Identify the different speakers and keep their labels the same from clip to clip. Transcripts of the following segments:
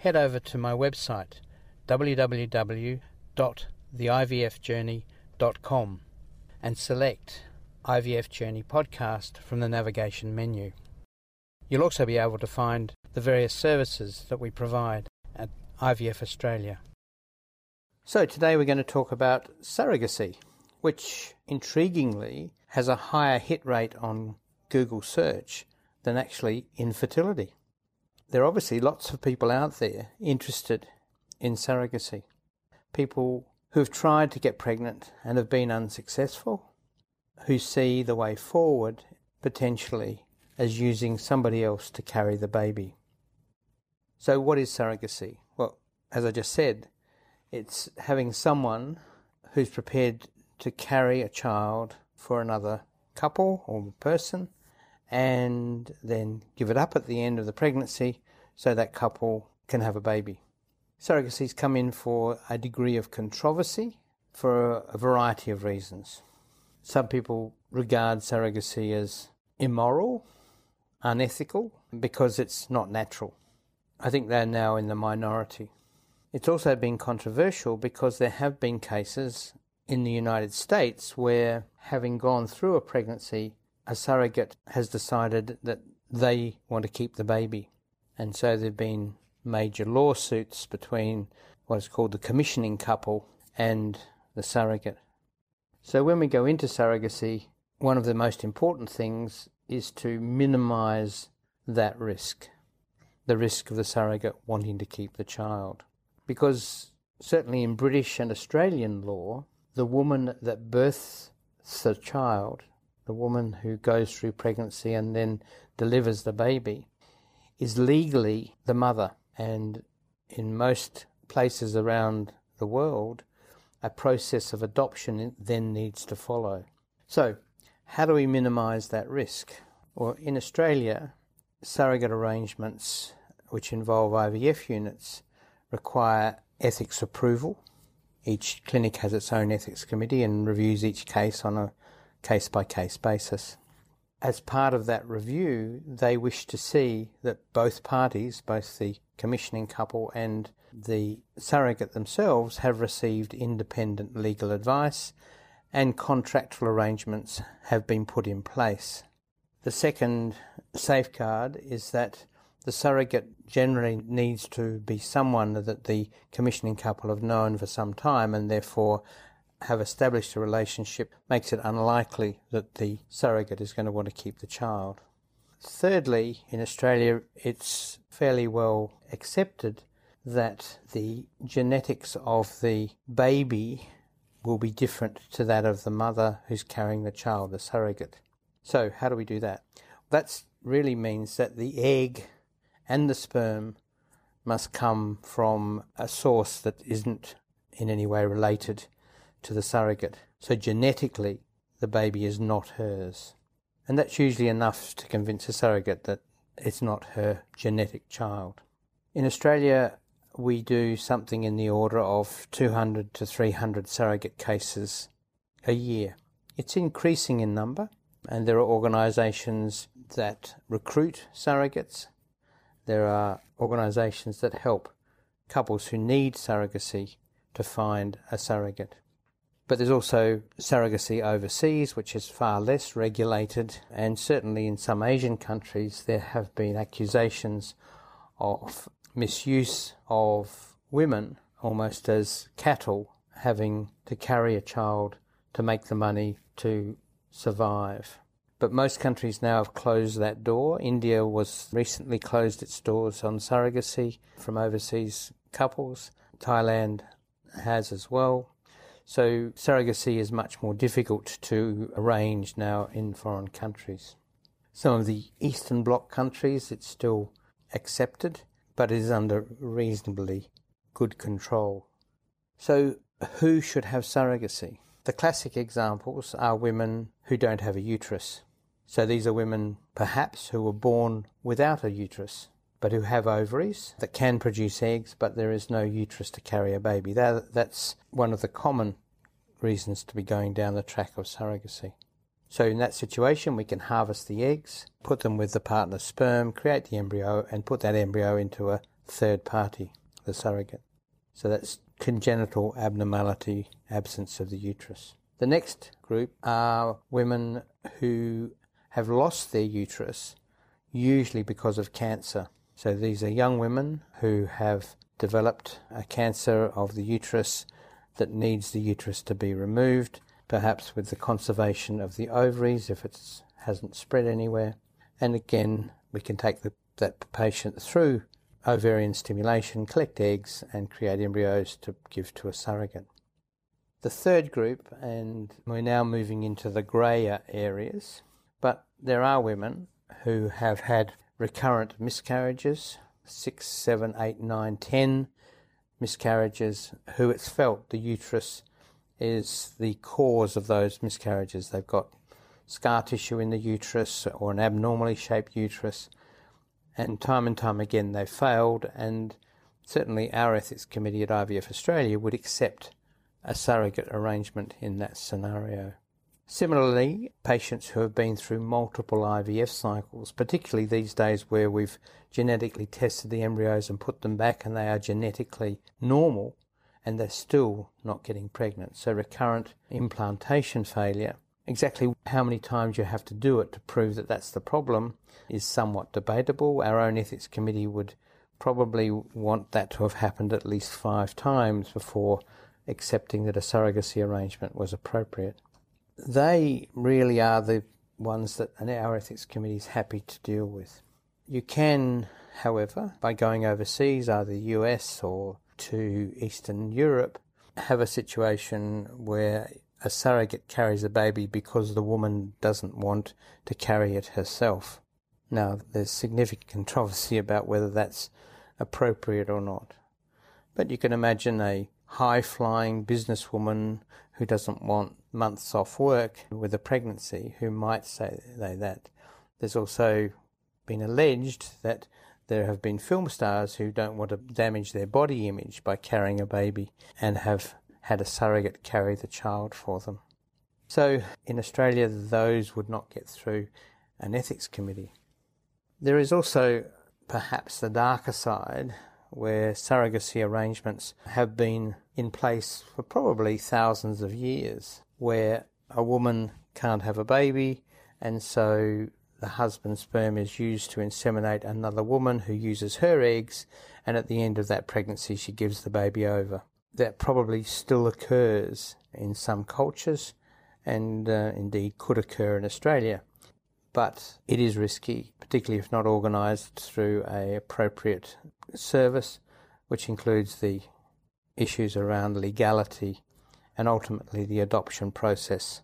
Speaker 1: head over to my website www.theivfjourney.com and select IVF Journey Podcast from the navigation menu. You'll also be able to find the various services that we provide at IVF Australia. So, today we're going to talk about surrogacy, which intriguingly has a higher hit rate on Google search than actually infertility there are obviously lots of people out there interested in surrogacy. People who've tried to get pregnant and have been unsuccessful, who see the way forward potentially as using somebody else to carry the baby. So, what is surrogacy? Well, as I just said, it's having someone who's prepared to carry a child for another couple or person and then give it up at the end of the pregnancy so that couple can have a baby. Surrogacies come in for a degree of controversy for a variety of reasons. Some people regard surrogacy as immoral, unethical, because it's not natural. I think they're now in the minority. It's also been controversial because there have been cases in the United States where, having gone through a pregnancy, a surrogate has decided that they want to keep the baby. And so there have been major lawsuits between what is called the commissioning couple and the surrogate. So when we go into surrogacy, one of the most important things is to minimize that risk, the risk of the surrogate wanting to keep the child. Because certainly in British and Australian law, the woman that births the child the woman who goes through pregnancy and then delivers the baby, is legally the mother. And in most places around the world, a process of adoption then needs to follow. So, how do we minimise that risk? Well, in Australia, surrogate arrangements which involve IVF units require ethics approval. Each clinic has its own ethics committee and reviews each case on a case by case basis. As part of that review, they wish to see that both parties, both the commissioning couple and the surrogate themselves, have received independent legal advice and contractual arrangements have been put in place. The second safeguard is that the surrogate generally needs to be someone that the commissioning couple have known for some time and therefore have established a relationship makes it unlikely that the surrogate is going to want to keep the child. Thirdly, in Australia, it's fairly well accepted that the genetics of the baby will be different to that of the mother who's carrying the child, the surrogate. So, how do we do that? That really means that the egg and the sperm must come from a source that isn't in any way related to the surrogate. So genetically, the baby is not hers. And that's usually enough to convince a surrogate that it's not her genetic child. In Australia, we do something in the order of 200 to 300 surrogate cases a year. It's increasing in number, and there are organisations that recruit surrogates. There are organisations that help couples who need surrogacy to find a surrogate. But there's also surrogacy overseas, which is far less regulated, and certainly in some Asian countries, there have been accusations of misuse of women almost as cattle, having to carry a child to make the money to survive. But most countries now have closed that door. India was recently closed its doors on surrogacy from overseas couples. Thailand has as well. So surrogacy is much more difficult to arrange now in foreign countries. Some of the Eastern Bloc countries, it's still accepted, but is under reasonably good control. So, who should have surrogacy? The classic examples are women who don't have a uterus. So, these are women perhaps who were born without a uterus, but who have ovaries that can produce eggs, but there is no uterus to carry a baby. That, that's one of the common reasons to be going down the track of surrogacy. So, in that situation, we can harvest the eggs, put them with the partner's sperm, create the embryo, and put that embryo into a third party, the surrogate. So, that's congenital abnormality, absence of the uterus. The next group are women who have lost their uterus, usually because of cancer. So, these are young women who have developed a cancer of the uterus that needs the uterus to be removed perhaps with the conservation of the ovaries if it hasn't spread anywhere. And again, we can take the, that patient through ovarian stimulation, collect eggs, and create embryos to give to a surrogate. The third group, and we're now moving into the greyer areas, but there are women who have had recurrent miscarriages six, seven, eight, nine, ten miscarriages, who it's felt the uterus is the cause of those miscarriages. They've got scar tissue in the uterus or an abnormally shaped uterus, and time and time again they've failed. And certainly, our ethics committee at IVF Australia would accept a surrogate arrangement in that scenario. Similarly, patients who have been through multiple IVF cycles, particularly these days where we've genetically tested the embryos and put them back and they are genetically normal, and they're still not getting pregnant. So, recurrent implantation failure, exactly how many times you have to do it to prove that that's the problem, is somewhat debatable. Our own ethics committee would probably want that to have happened at least five times before accepting that a surrogacy arrangement was appropriate. They really are the ones that our ethics committee is happy to deal with. You can, however, by going overseas, either US or to Eastern Europe have a situation where a surrogate carries a baby because the woman doesn't want to carry it herself. Now, there's significant controversy about whether that's appropriate or not. But you can imagine a high flying businesswoman who doesn't want months off work with a pregnancy who might say that. There's also been alleged that there have been film stars who don't want to damage their body image by carrying a baby and have had a surrogate carry the child for them. So in Australia, those would not get through an ethics committee. There is also perhaps the darker side where surrogacy arrangements have been in place for probably thousands of years, where a woman can't have a baby and so the husband's sperm is used to inseminate another woman who uses her eggs, and at the end of that pregnancy, she gives the baby over. That probably still occurs in some cultures and uh, indeed could occur in Australia. But it is risky, particularly if not organised through a appropriate service, which includes the issues around legality and ultimately the adoption process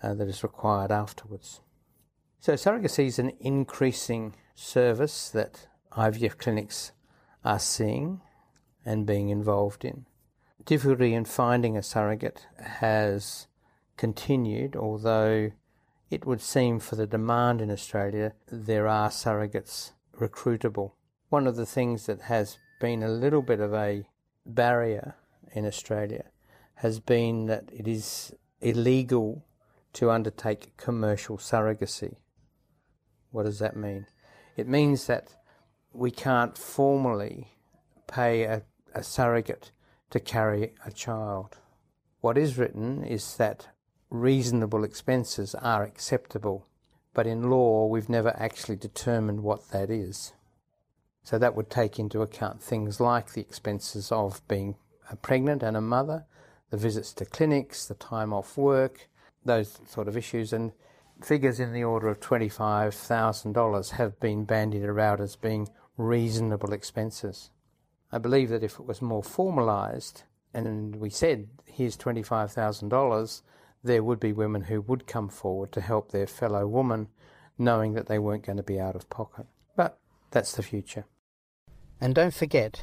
Speaker 1: uh, that is required afterwards. So, surrogacy is an increasing service that IVF clinics are seeing and being involved in. Difficulty in finding a surrogate has continued, although it would seem for the demand in Australia there are surrogates recruitable. One of the things that has been a little bit of a barrier in Australia has been that it is illegal to undertake commercial surrogacy. What does that mean? It means that we can't formally pay a, a surrogate to carry a child. What is written is that reasonable expenses are acceptable, but in law we've never actually determined what that is. So that would take into account things like the expenses of being uh, pregnant and a mother, the visits to clinics, the time off work, those sort of issues, and figures in the order of $25,000 have been bandied around as being reasonable expenses. I believe that if it was more formalised and we said, here's $25,000, there would be women who would come forward to help their fellow woman, knowing that they weren't going to be out of pocket. But that's the future. And don't forget